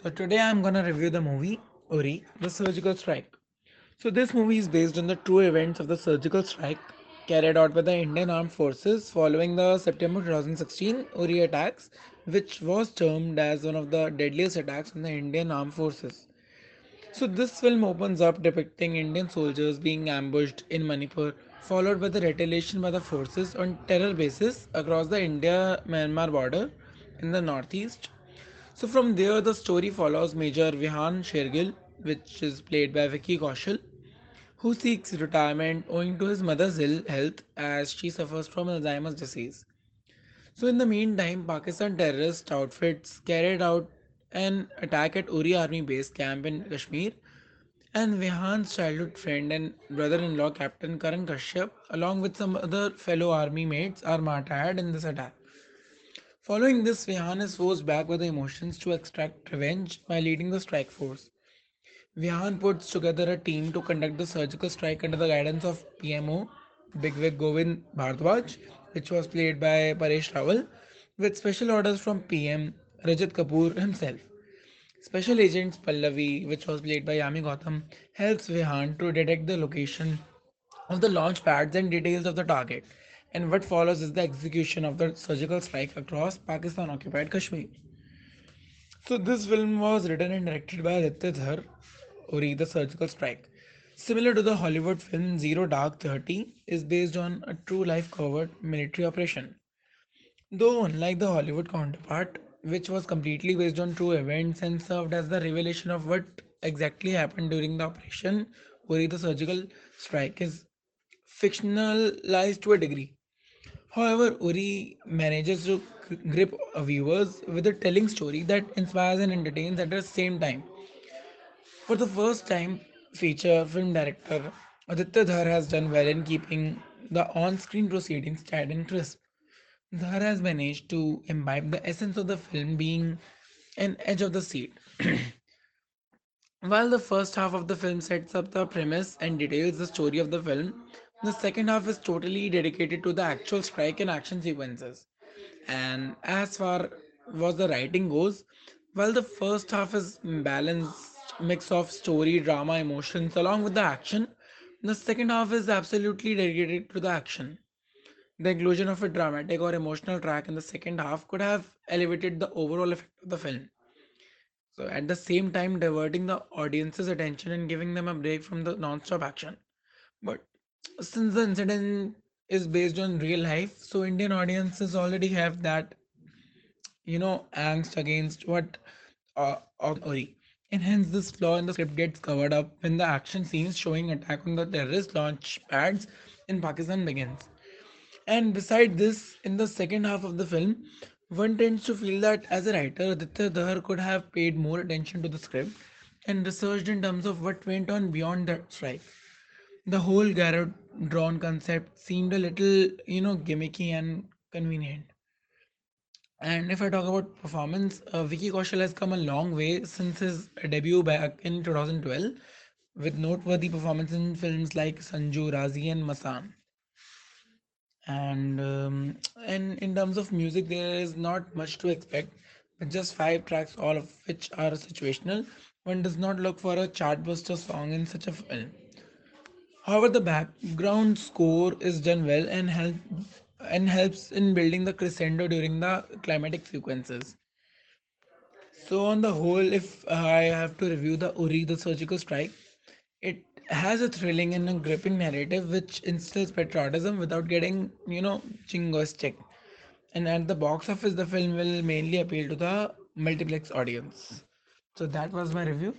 So today I'm gonna review the movie Uri, The Surgical Strike. So this movie is based on the true events of the surgical strike carried out by the Indian Armed Forces following the September 2016 Uri attacks, which was termed as one of the deadliest attacks on the Indian Armed Forces. So this film opens up depicting Indian soldiers being ambushed in Manipur, followed by the retaliation by the forces on terror bases across the India-Myanmar border in the northeast. So from there, the story follows Major Vihan Shergill, which is played by Vicky Kaushal, who seeks retirement owing to his mother's ill health as she suffers from Alzheimer's disease. So in the meantime, Pakistan terrorist outfits carried out an attack at Uri Army Base camp in Kashmir, and Vihan's childhood friend and brother-in-law Captain Karan Kashyap, along with some other fellow army mates, are martyred in this attack. Following this, Vihan is forced back with the emotions to extract revenge by leading the strike force. Vihan puts together a team to conduct the surgical strike under the guidance of PMO Bigwig Govind Bhardwaj, which was played by Paresh Rawal, with special orders from PM Rajat Kapoor himself. Special Agent Pallavi, which was played by Yami Gautam, helps Vihan to detect the location of the launch pads and details of the target. And what follows is the execution of the surgical strike across Pakistan occupied Kashmir. So this film was written and directed by Aditya Dhar, Uri the Surgical Strike. Similar to the Hollywood film Zero Dark Thirty, is based on a true life covert military operation. Though unlike the Hollywood counterpart, which was completely based on true events and served as the revelation of what exactly happened during the operation, Uri the Surgical Strike is fictionalized to a degree. However, Uri manages to grip viewers with a telling story that inspires and entertains at the same time. For the first time, feature film director Aditya Dhar has done well in keeping the on-screen proceedings tight and crisp. Dhar has managed to imbibe the essence of the film being an edge of the seat. While the first half of the film sets up the premise and details the story of the film, the second half is totally dedicated to the actual strike and action sequences. And as far as the writing goes, while the first half is balanced mix of story, drama, emotions along with the action, the second half is absolutely dedicated to the action. The inclusion of a dramatic or emotional track in the second half could have elevated the overall effect of the film. So at the same time diverting the audience's attention and giving them a break from the non-stop action. But since the incident is based on real life, so Indian audiences already have that, you know, angst against what uh, of Uri. And hence this flaw in the script gets covered up when the action scenes showing attack on the terrorist launch pads in Pakistan begins. And beside this, in the second half of the film, one tends to feel that as a writer, Aditya Dhar could have paid more attention to the script and researched in terms of what went on beyond that strike. The whole Garud drone concept seemed a little, you know, gimmicky and convenient. And if I talk about performance, uh, Vicky Kaushal has come a long way since his debut back in 2012 with noteworthy performances in films like Sanju, Raazi, and Masan. And um, and in terms of music, there is not much to expect, just five tracks, all of which are situational. One does not look for a chartbuster song in such a film. However, the background score is done well and help and helps in building the crescendo during the climatic sequences. So on the whole, if I have to review the Uri, the surgical strike, it has a thrilling and a gripping narrative which instills patriotism without getting, you know, jingoistic. And at the box office, the film will mainly appeal to the multiplex audience. So that was my review.